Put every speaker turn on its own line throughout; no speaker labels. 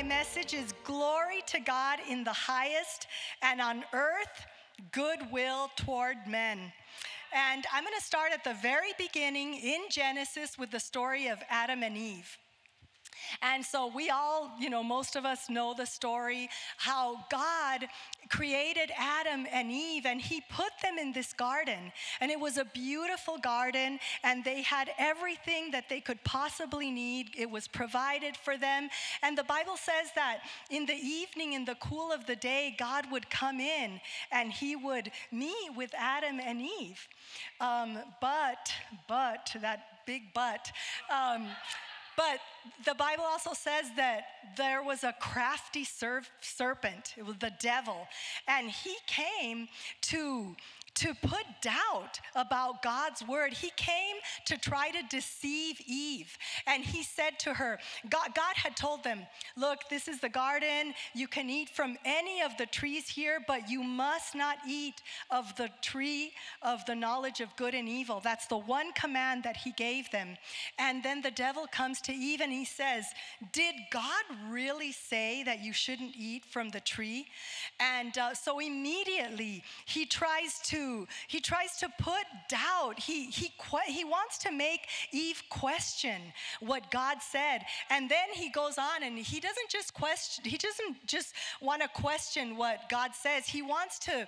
my message is Glory to God in the highest, and on earth, goodwill toward men. And I'm going to start at the very beginning in Genesis with the story of Adam and Eve. And so we all, you know, most of us know the story how God created Adam and Eve and he put them in this garden. And it was a beautiful garden and they had everything that they could possibly need. It was provided for them. And the Bible says that in the evening, in the cool of the day, God would come in and he would meet with Adam and Eve. Um, but, but, that big but, um, but the Bible also says that there was a crafty serpent, it was the devil, and he came to to put doubt about God's word. He came to try to deceive Eve. And he said to her, God, God, had told them, Look, this is the garden. You can eat from any of the trees here, but you must not eat of the tree of the knowledge of good and evil. That's the one command that he gave them. And then the devil comes to Eve and he says, Did God really say that you shouldn't eat from the tree? And uh, so immediately he tries to he tries to put doubt. He, he, he wants to make Eve question what God said. And then he goes on and he doesn't just question, he doesn't just want to question what God says. He wants to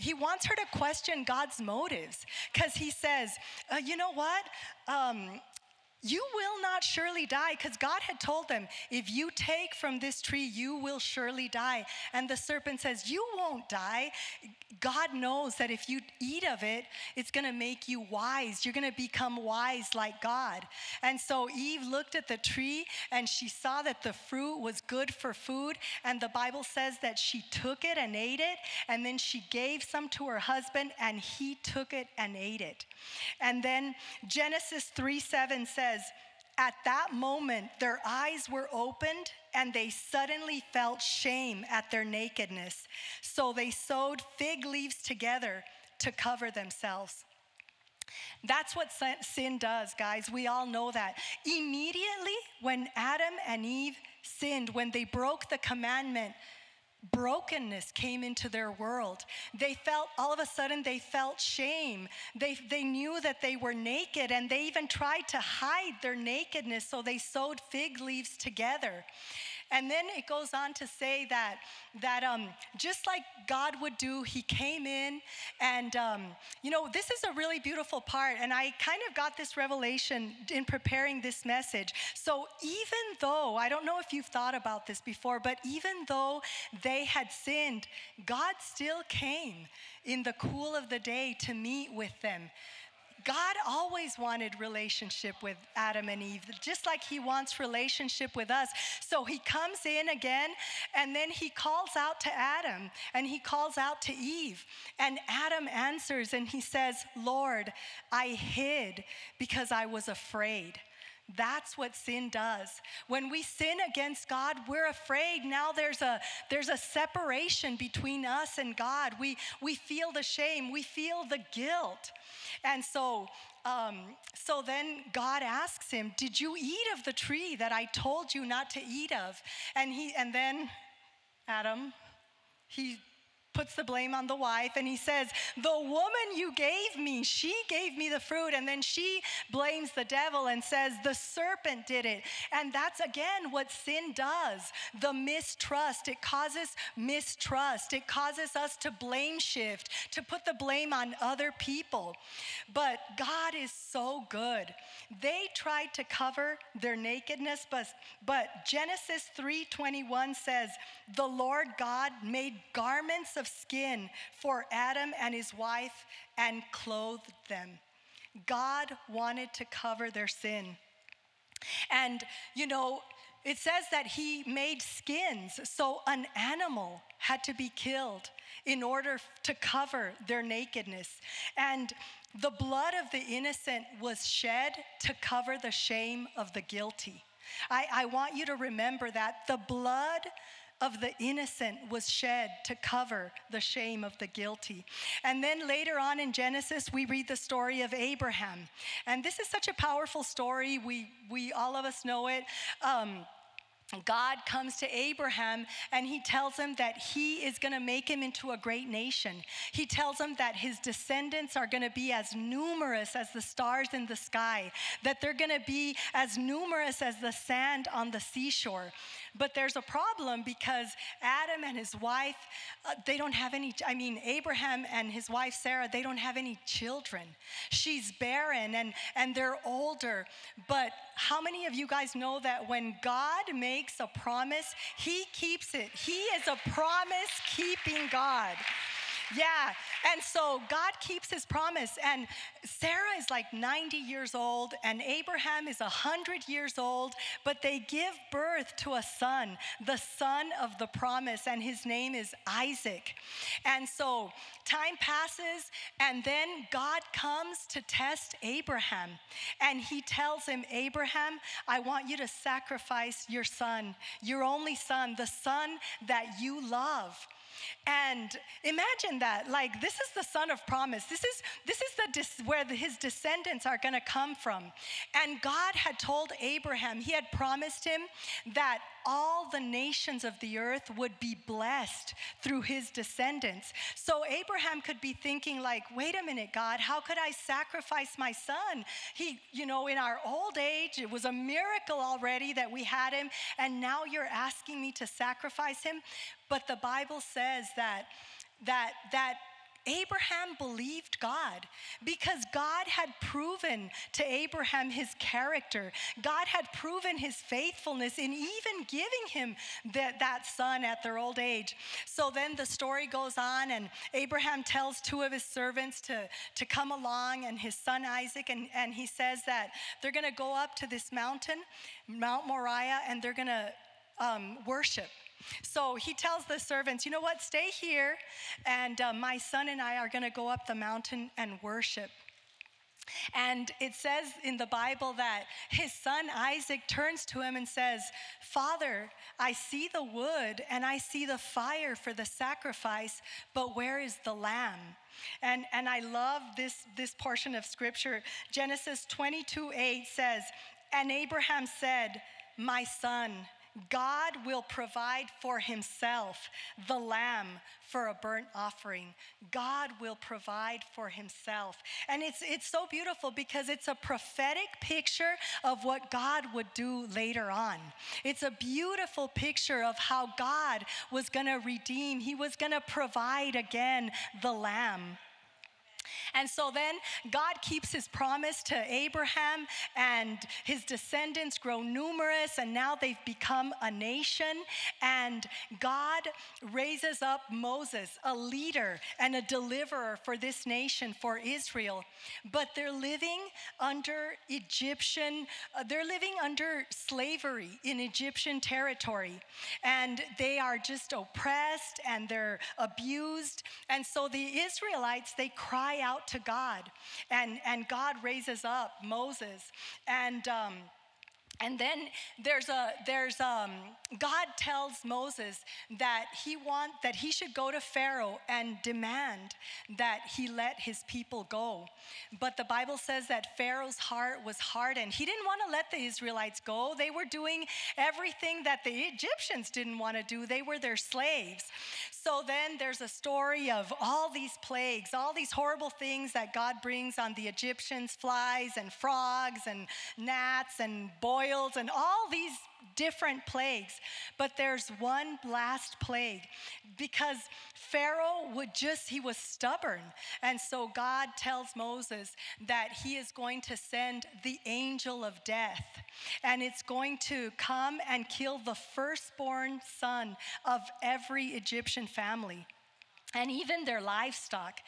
he wants her to question God's motives because he says, uh, you know what? Um, you will not surely die because God had told them, if you take from this tree, you will surely die. And the serpent says, You won't die. God knows that if you eat of it, it's going to make you wise. You're going to become wise like God. And so Eve looked at the tree and she saw that the fruit was good for food. And the Bible says that she took it and ate it. And then she gave some to her husband and he took it and ate it. And then Genesis 3 7 says, At that moment, their eyes were opened and they suddenly felt shame at their nakedness. So they sewed fig leaves together to cover themselves. That's what sin does, guys. We all know that. Immediately, when Adam and Eve sinned, when they broke the commandment, brokenness came into their world. They felt, all of a sudden, they felt shame. They, they knew that they were naked and they even tried to hide their nakedness, so they sewed fig leaves together. And then it goes on to say that, that um, just like God would do, He came in, and um, you know, this is a really beautiful part. And I kind of got this revelation in preparing this message. So even though, I don't know if you've thought about this before, but even though they had sinned, God still came in the cool of the day to meet with them. God always wanted relationship with Adam and Eve, just like He wants relationship with us. So He comes in again, and then He calls out to Adam and He calls out to Eve. And Adam answers and he says, Lord, I hid because I was afraid. That's what sin does. When we sin against God, we're afraid. Now there's a there's a separation between us and God. We we feel the shame, we feel the guilt. And so um, so then God asks him, Did you eat of the tree that I told you not to eat of? And he and then Adam, he puts the blame on the wife and he says, The woman you gave me, she gave me the fruit. And then she blames the devil and says, The serpent did it. And that's again what sin does the mistrust. It causes mistrust, it causes us to blame shift, to put the blame on other people. But God is so good. They tried to cover their nakedness, but, but Genesis 3:21 says, "The Lord God made garments of skin for Adam and his wife and clothed them. God wanted to cover their sin. And, you know, it says that he made skins, so an animal had to be killed in order to cover their nakedness. And the blood of the innocent was shed to cover the shame of the guilty. I, I want you to remember that the blood of the innocent was shed to cover the shame of the guilty. And then later on in Genesis, we read the story of Abraham. And this is such a powerful story. We, we all of us know it. Um, God comes to Abraham and he tells him that he is going to make him into a great nation. He tells him that his descendants are going to be as numerous as the stars in the sky, that they're going to be as numerous as the sand on the seashore. But there's a problem because Adam and his wife, uh, they don't have any, I mean, Abraham and his wife Sarah, they don't have any children. She's barren and, and they're older. But how many of you guys know that when God makes a promise, he keeps it? He is a promise keeping God. Yeah. And so God keeps his promise. And Sarah is like 90 years old, and Abraham is 100 years old, but they give birth to a son, the son of the promise, and his name is Isaac. And so time passes, and then God comes to test Abraham. And he tells him, Abraham, I want you to sacrifice your son, your only son, the son that you love. And imagine that, like this is the son of promise. This is this is the where the, his descendants are going to come from. And God had told Abraham, he had promised him that all the nations of the earth would be blessed through his descendants. So Abraham could be thinking like, "Wait a minute, God, how could I sacrifice my son? He, you know, in our old age, it was a miracle already that we had him, and now you're asking me to sacrifice him?" But the Bible says that that that Abraham believed God because God had proven to Abraham his character. God had proven his faithfulness in even giving him that, that son at their old age. So then the story goes on, and Abraham tells two of his servants to, to come along and his son Isaac, and, and he says that they're going to go up to this mountain, Mount Moriah, and they're going to um, worship. So he tells the servants, you know what, stay here, and uh, my son and I are going to go up the mountain and worship. And it says in the Bible that his son Isaac turns to him and says, Father, I see the wood and I see the fire for the sacrifice, but where is the lamb? And, and I love this, this portion of scripture. Genesis 22 8 says, And Abraham said, My son, God will provide for himself the lamb for a burnt offering. God will provide for himself. And it's, it's so beautiful because it's a prophetic picture of what God would do later on. It's a beautiful picture of how God was going to redeem, he was going to provide again the lamb. And so then God keeps his promise to Abraham, and his descendants grow numerous, and now they've become a nation. And God raises up Moses, a leader and a deliverer for this nation, for Israel. But they're living under Egyptian, uh, they're living under slavery in Egyptian territory. And they are just oppressed and they're abused. And so the Israelites, they cry out to God, and, and God raises up Moses. And um, and then there's a there's um God tells Moses that he want that he should go to Pharaoh and demand that he let his people go. But the Bible says that Pharaoh's heart was hardened. He didn't want to let the Israelites go. They were doing everything that the Egyptians didn't want to do. They were their slaves. So then there's a story of all these plagues, all these horrible things that God brings on the Egyptians, flies and frogs and gnats and boils boils and all these different plagues. But there's one last plague because Pharaoh would just, he was stubborn. And so God tells Moses that he is going to send the angel of death. And it's going to come and kill the firstborn son of every Egyptian family. And even their livestock.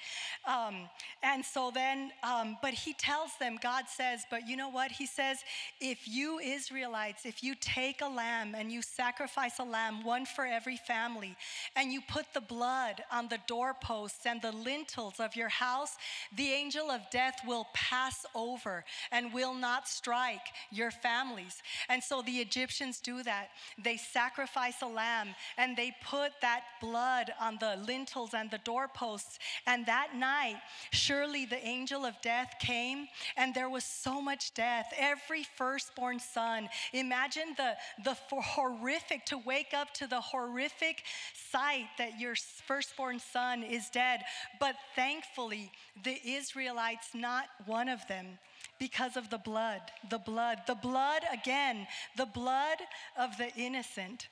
Um, and so then, um, but he tells them, God says, but you know what? He says, if you Israelites, if you take a lamb and you sacrifice a lamb, one for every family, and you put the blood on the doorposts and the lintels of your house, the angel of death will pass over and will not strike your families. And so the Egyptians do that. They sacrifice a lamb and they put that blood on the lintels and the doorposts. And that night, surely the angel of death came, and there was so much death. Every firstborn son. Imagine the, the horrific, to wake up to the horrific sight that your firstborn son is dead. But thankfully, the Israelites, not one of them, because of the blood, the blood, the blood again, the blood of the innocent.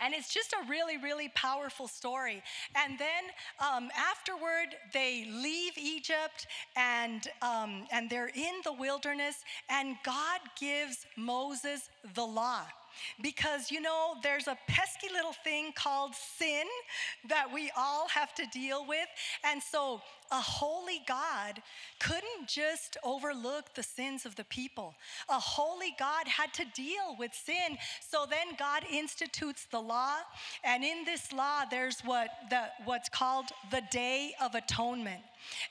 And it's just a really, really powerful story. And then um, afterward, they leave Egypt and, um, and they're in the wilderness, and God gives Moses the law. Because, you know, there's a pesky little thing called sin that we all have to deal with. And so a holy God couldn't just overlook the sins of the people. A holy God had to deal with sin. So then God institutes the law, and in this law there's what the what's called the day of atonement.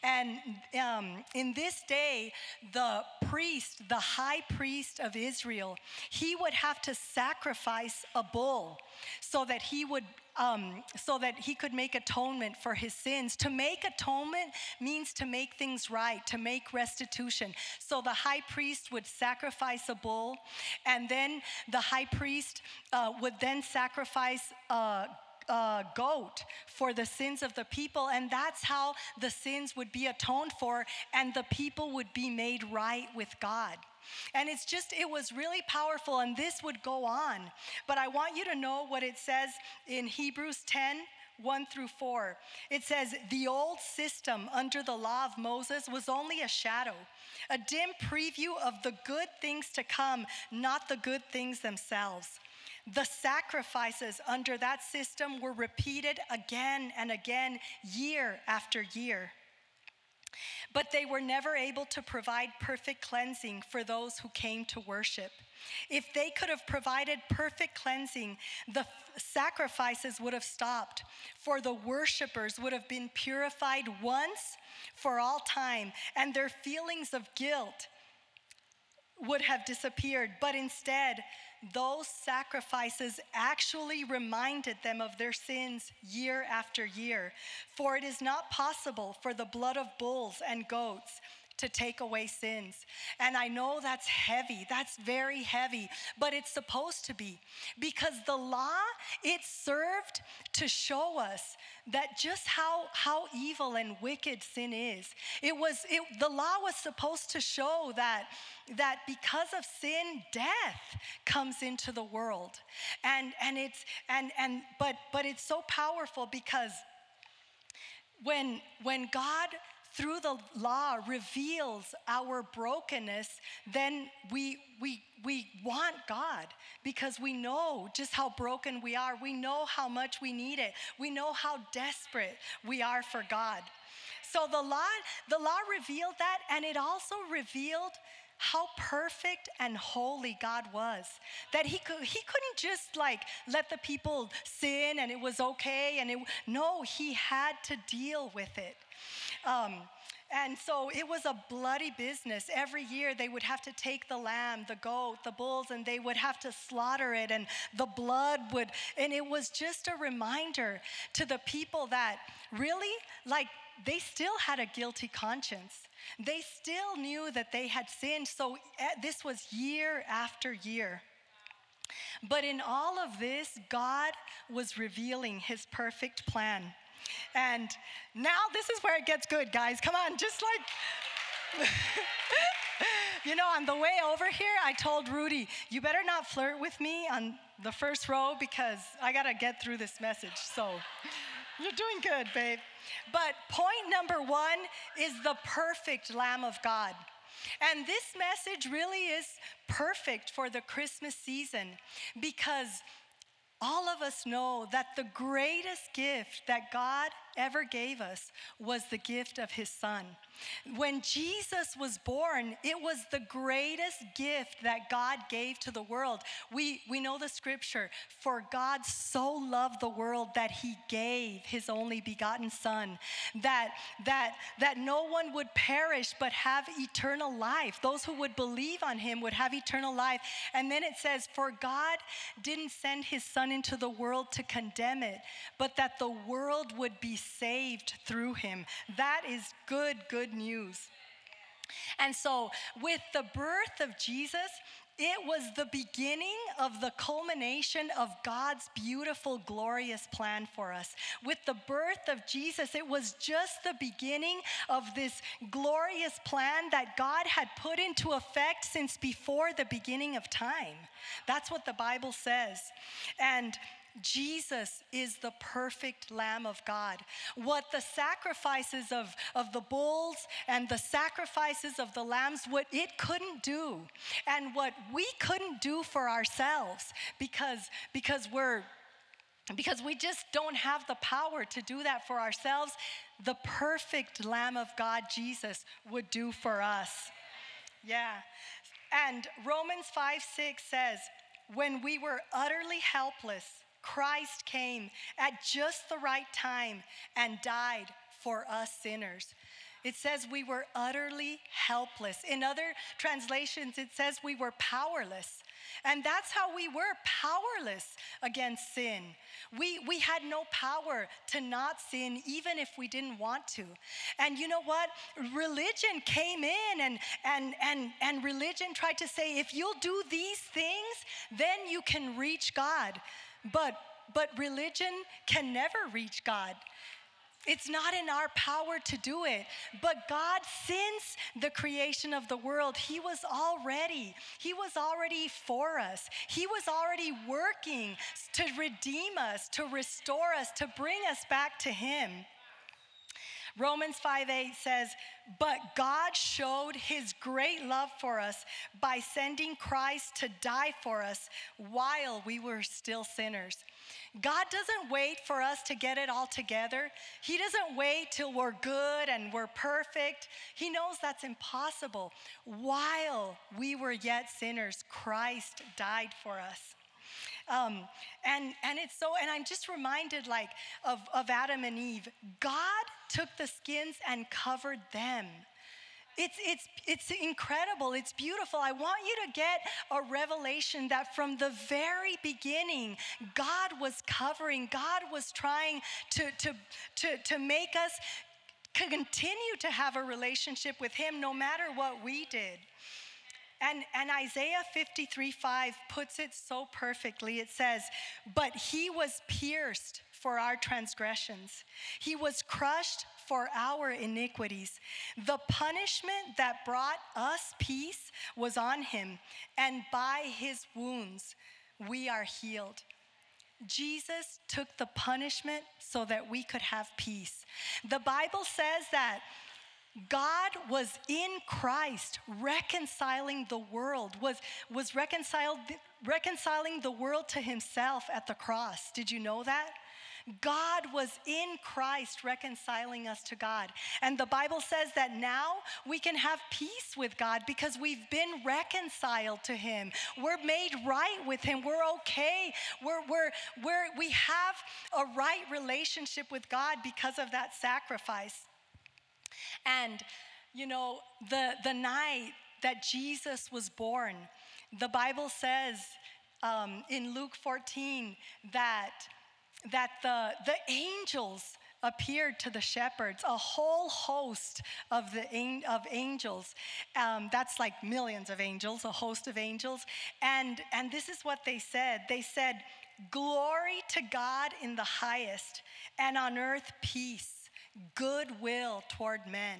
And um, in this day, the priest, the high priest of Israel, he would have to sacrifice a bull so that he would um, so that he could make atonement for his sins. To make atonement means to make things right, to make restitution. So the high priest would sacrifice a bull, and then the high priest uh, would then sacrifice a uh, goat for the sins of the people, and that's how the sins would be atoned for, and the people would be made right with God. And it's just, it was really powerful, and this would go on. But I want you to know what it says in Hebrews 10 1 through 4. It says, The old system under the law of Moses was only a shadow, a dim preview of the good things to come, not the good things themselves. The sacrifices under that system were repeated again and again, year after year. But they were never able to provide perfect cleansing for those who came to worship. If they could have provided perfect cleansing, the f- sacrifices would have stopped, for the worshipers would have been purified once for all time, and their feelings of guilt would have disappeared. But instead, those sacrifices actually reminded them of their sins year after year. For it is not possible for the blood of bulls and goats to take away sins. And I know that's heavy, that's very heavy, but it's supposed to be because the law, it served to show us that just how, how evil and wicked sin is. It was, it, the law was supposed to show that, that because of sin, death comes into the world. And, and it's, and, and, but, but it's so powerful because when, when God through the law reveals our brokenness, then we, we, we want God because we know just how broken we are. We know how much we need it. We know how desperate we are for God. So the law, the law revealed that, and it also revealed how perfect and holy God was. That he could he couldn't just like let the people sin and it was okay and it no, he had to deal with it. Um, and so it was a bloody business. Every year they would have to take the lamb, the goat, the bulls, and they would have to slaughter it, and the blood would, and it was just a reminder to the people that really, like, they still had a guilty conscience. They still knew that they had sinned. So eh, this was year after year. But in all of this, God was revealing his perfect plan. And now this is where it gets good, guys. Come on, just like. you know, on the way over here, I told Rudy, you better not flirt with me on the first row because I got to get through this message. So you're doing good, babe. But point number one is the perfect Lamb of God. And this message really is perfect for the Christmas season because all of us know that the greatest gift that God ever gave us was the gift of his son. When Jesus was born, it was the greatest gift that God gave to the world. We, we know the scripture for God so loved the world that he gave his only begotten son, that, that, that no one would perish but have eternal life. Those who would believe on him would have eternal life. And then it says, For God didn't send his son into the world to condemn it, but that the world would be saved through him. That is good, good news. And so, with the birth of Jesus, it was the beginning of the culmination of God's beautiful, glorious plan for us. With the birth of Jesus, it was just the beginning of this glorious plan that God had put into effect since before the beginning of time. That's what the Bible says. And Jesus is the perfect Lamb of God. What the sacrifices of, of the bulls and the sacrifices of the lambs, what it couldn't do, and what we couldn't do for ourselves because, because we're because we just don't have the power to do that for ourselves, the perfect Lamb of God, Jesus, would do for us. Yeah. And Romans 5 6 says, when we were utterly helpless, Christ came at just the right time and died for us sinners. It says we were utterly helpless. In other translations, it says we were powerless. And that's how we were powerless against sin. We, we had no power to not sin, even if we didn't want to. And you know what? Religion came in, and, and, and, and religion tried to say, if you'll do these things, then you can reach God. But but religion can never reach God. It's not in our power to do it. But God, since the creation of the world, He was already, He was already for us. He was already working to redeem us, to restore us, to bring us back to Him. Romans 5 8 says, But God showed his great love for us by sending Christ to die for us while we were still sinners. God doesn't wait for us to get it all together. He doesn't wait till we're good and we're perfect. He knows that's impossible. While we were yet sinners, Christ died for us. Um, and and it's so and i'm just reminded like of, of adam and eve god took the skins and covered them it's, it's, it's incredible. It's beautiful. I want you to get a revelation that from the very beginning, God was covering, God was trying to, to, to, to make us continue to have a relationship with Him no matter what we did. And, and Isaiah 53 5 puts it so perfectly. It says, But he was pierced for our transgressions, he was crushed for our iniquities. The punishment that brought us peace was on him, and by his wounds we are healed. Jesus took the punishment so that we could have peace. The Bible says that God was in Christ reconciling the world, was, was reconciled, reconciling the world to himself at the cross. Did you know that? God was in Christ reconciling us to God. And the Bible says that now we can have peace with God because we've been reconciled to Him. We're made right with Him. We're okay. We're, we're, we're, we have a right relationship with God because of that sacrifice. And, you know, the, the night that Jesus was born, the Bible says um, in Luke 14 that, that the, the angels appeared to the shepherds, a whole host of the of angels. Um, that's like millions of angels, a host of angels. And and this is what they said. They said, "Glory to God in the highest, and on earth peace." Goodwill toward men.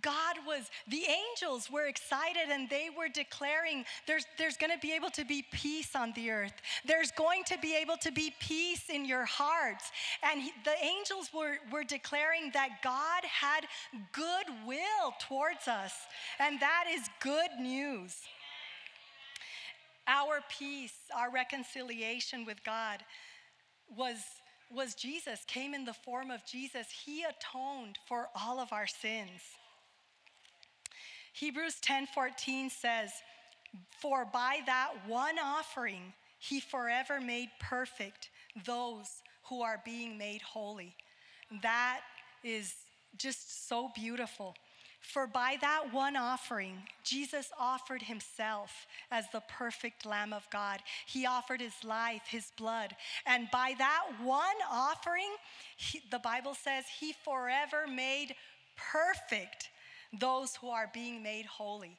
God was, the angels were excited and they were declaring there's, there's going to be able to be peace on the earth. There's going to be able to be peace in your hearts. And he, the angels were, were declaring that God had goodwill towards us. And that is good news. Our peace, our reconciliation with God was was Jesus, came in the form of Jesus. He atoned for all of our sins. Hebrews 10:14 says, "For by that one offering he forever made perfect those who are being made holy." That is just so beautiful. For by that one offering, Jesus offered himself as the perfect Lamb of God. He offered his life, his blood. And by that one offering, he, the Bible says he forever made perfect those who are being made holy.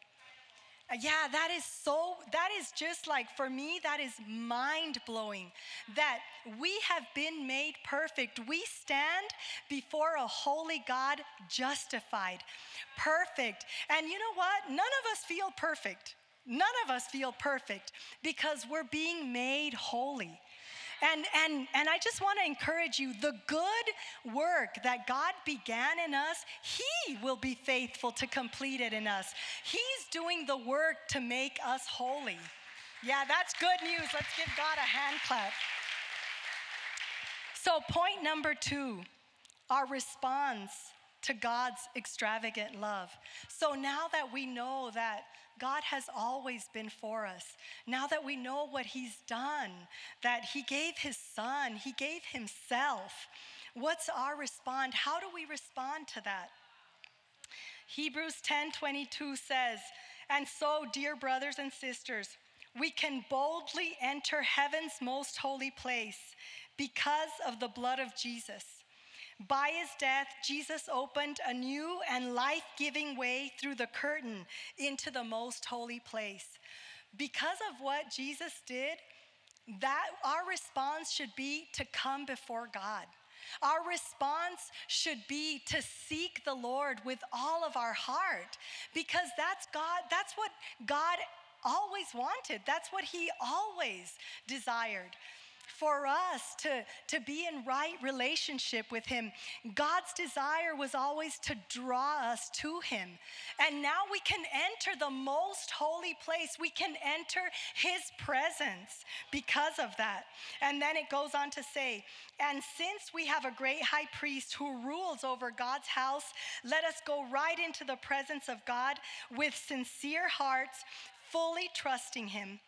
Yeah, that is so, that is just like, for me, that is mind blowing that we have been made perfect. We stand before a holy God justified, perfect. And you know what? None of us feel perfect. None of us feel perfect because we're being made holy. And, and, and I just want to encourage you the good work that God began in us, He will be faithful to complete it in us. He's doing the work to make us holy. Yeah, that's good news. Let's give God a hand clap. So, point number two our response to God's extravagant love. So now that we know that God has always been for us, now that we know what He's done, that He gave His Son, He gave Himself, what's our response? How do we respond to that? Hebrews 10 22 says, And so, dear brothers and sisters, we can boldly enter heaven's most holy place because of the blood of Jesus. By his death, Jesus opened a new and life giving way through the curtain into the most holy place. Because of what Jesus did, that our response should be to come before God. Our response should be to seek the Lord with all of our heart because that's God, that's what God always wanted. That's what he always desired for us to, to be in right relationship with Him. God's desire was always to draw us to Him. And now we can enter the most holy place. We can enter His presence because of that. And then it goes on to say, and since we have a great high priest who rules over God's house, let us go right into the presence of God with sincere hearts, fully trusting Him.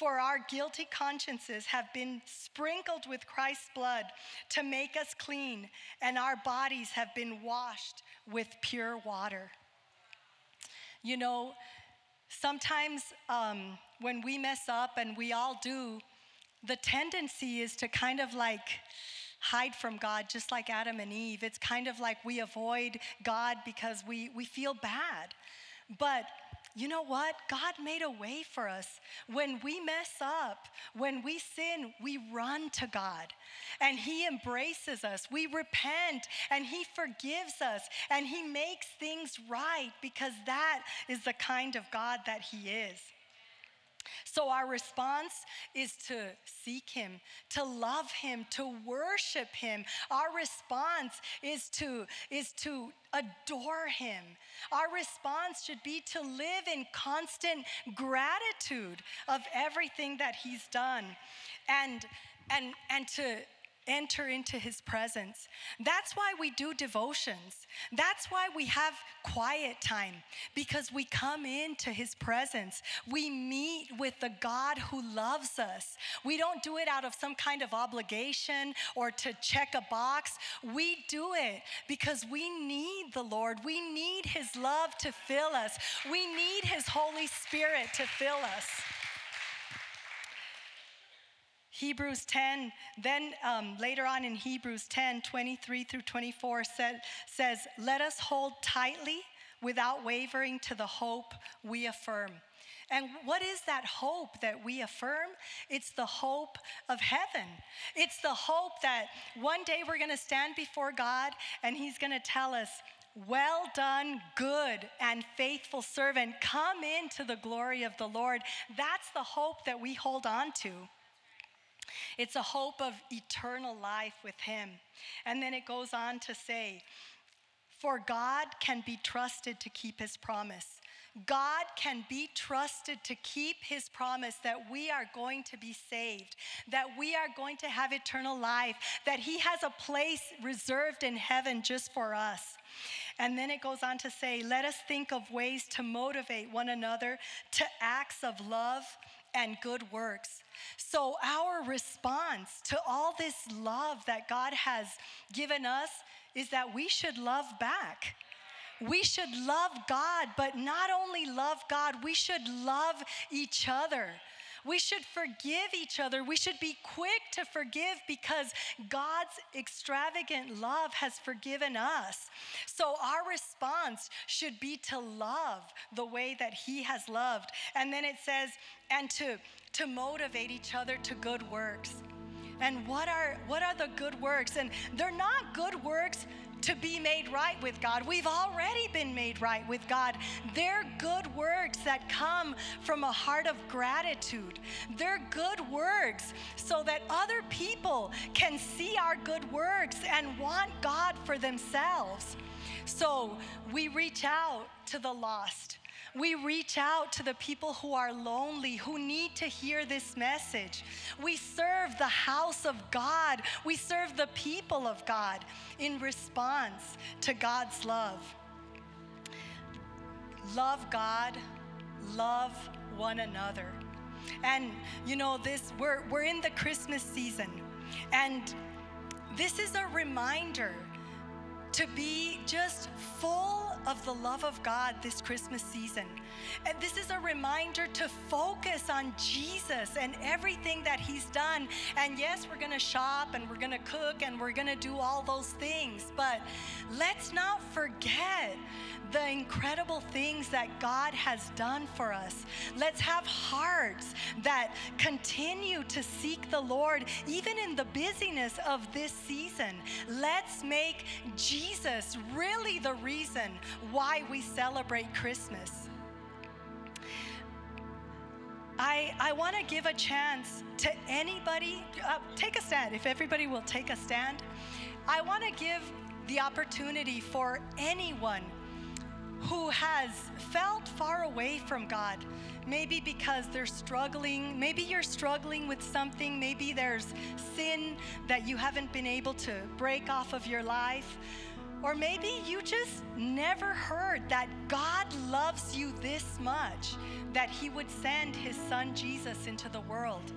For our guilty consciences have been sprinkled with Christ's blood to make us clean, and our bodies have been washed with pure water. You know, sometimes um, when we mess up, and we all do, the tendency is to kind of like hide from God, just like Adam and Eve. It's kind of like we avoid God because we, we feel bad. But you know what? God made a way for us. When we mess up, when we sin, we run to God and He embraces us. We repent and He forgives us and He makes things right because that is the kind of God that He is. So, our response is to seek Him, to love Him, to worship Him. Our response is to, is to adore Him. Our response should be to live in constant gratitude of everything that He's done and, and, and to enter into his presence. That's why we do devotions. That's why we have quiet time because we come into his presence. We meet with the God who loves us. We don't do it out of some kind of obligation or to check a box. We do it because we need the Lord. We need his love to fill us. We need his Holy Spirit to fill us. Hebrews 10, then um, later on in Hebrews 10, 23 through 24 said, says, Let us hold tightly without wavering to the hope we affirm. And what is that hope that we affirm? It's the hope of heaven. It's the hope that one day we're going to stand before God and He's going to tell us, well done, good and faithful servant. Come into the glory of the Lord. That's the hope that we hold on to. It's a hope of eternal life with Him. And then it goes on to say, For God can be trusted to keep His promise. God can be trusted to keep his promise that we are going to be saved, that we are going to have eternal life, that he has a place reserved in heaven just for us. And then it goes on to say, let us think of ways to motivate one another to acts of love and good works. So, our response to all this love that God has given us is that we should love back. We should love God, but not only love God, we should love each other. We should forgive each other. We should be quick to forgive because God's extravagant love has forgiven us. So our response should be to love the way that He has loved. And then it says, and to, to motivate each other to good works. And what are what are the good works? And they're not good works to be made right with God. We've already been made right with God. They're good works that come from a heart of gratitude. They're good works so that other people can see our good works and want God for themselves. So we reach out to the lost. We reach out to the people who are lonely, who need to hear this message. We serve the house of God. We serve the people of God in response to God's love. Love God, love one another. And you know, this we're we're in the Christmas season. And this is a reminder to be just full of the love of God this Christmas season. And this is a reminder to focus on Jesus and everything that He's done. And yes, we're going to shop and we're going to cook and we're going to do all those things, but let's not forget the incredible things that God has done for us. Let's have hearts that continue to seek the Lord, even in the busyness of this season. Let's make Jesus really the reason why we celebrate Christmas. I, I want to give a chance to anybody. Uh, take a stand. If everybody will take a stand, I want to give the opportunity for anyone who has felt far away from God. Maybe because they're struggling. Maybe you're struggling with something. Maybe there's sin that you haven't been able to break off of your life. Or maybe you just never heard that God loves you this much that He would send His Son Jesus into the world.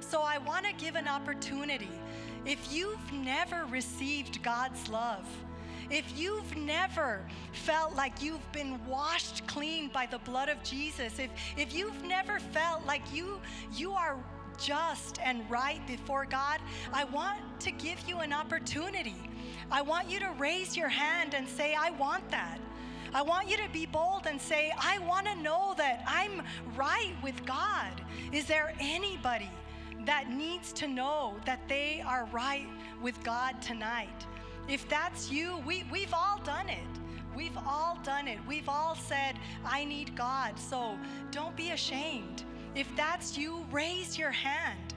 So I want to give an opportunity. If you've never received God's love, if you've never felt like you've been washed clean by the blood of Jesus, if, if you've never felt like you, you are just and right before God, I want to give you an opportunity. I want you to raise your hand and say, I want that. I want you to be bold and say, I want to know that I'm right with God. Is there anybody that needs to know that they are right with God tonight? If that's you, we, we've all done it. We've all done it. We've all said, I need God. So don't be ashamed. If that's you, raise your hand.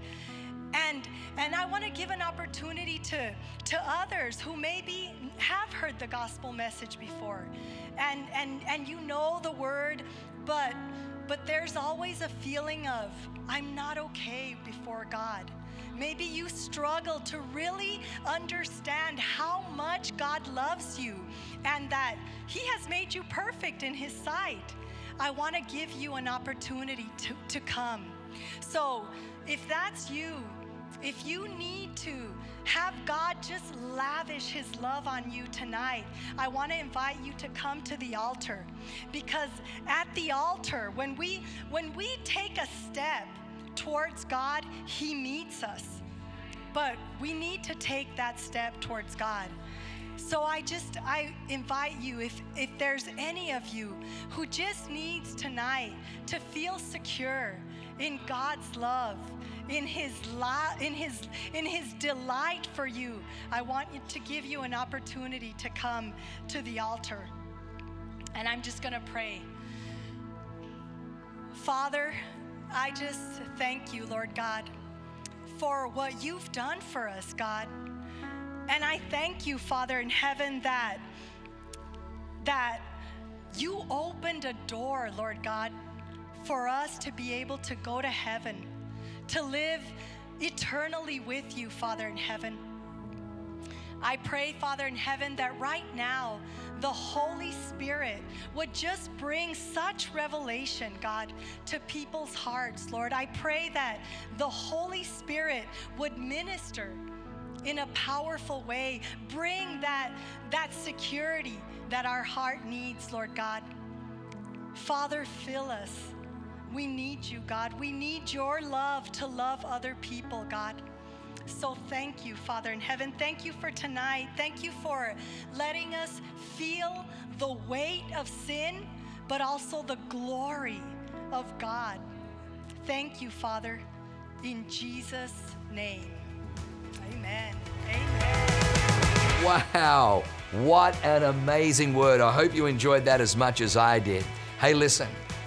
And, and I want to give an opportunity to, to others who maybe have heard the gospel message before and, and, and you know the word, but, but there's always a feeling of, I'm not okay before God. Maybe you struggle to really understand how much God loves you and that He has made you perfect in His sight. I want to give you an opportunity to, to come. So, if that's you, if you need to have God just lavish His love on you tonight, I want to invite you to come to the altar because at the altar, when we when we take a step towards God, He meets us. But we need to take that step towards God. So I just I invite you if if there's any of you who just needs tonight to feel secure in God's love, in his in his in his delight for you, I want to give you an opportunity to come to the altar. And I'm just going to pray. Father, I just thank you, Lord God, for what you've done for us, God. And I thank you, Father in heaven, that that you opened a door, Lord God, for us to be able to go to heaven, to live eternally with you, Father in heaven. I pray, Father in heaven, that right now the Holy Spirit would just bring such revelation, God, to people's hearts, Lord. I pray that the Holy Spirit would minister in a powerful way, bring that, that security that our heart needs, Lord God. Father, fill us. We need you, God. We need your love to love other people, God. So thank you, Father in heaven. Thank you for tonight. Thank you for letting us feel the weight of sin, but also the glory of God. Thank you, Father, in Jesus' name. Amen. Amen.
Wow, what an amazing word. I hope you enjoyed that as much as I did. Hey, listen,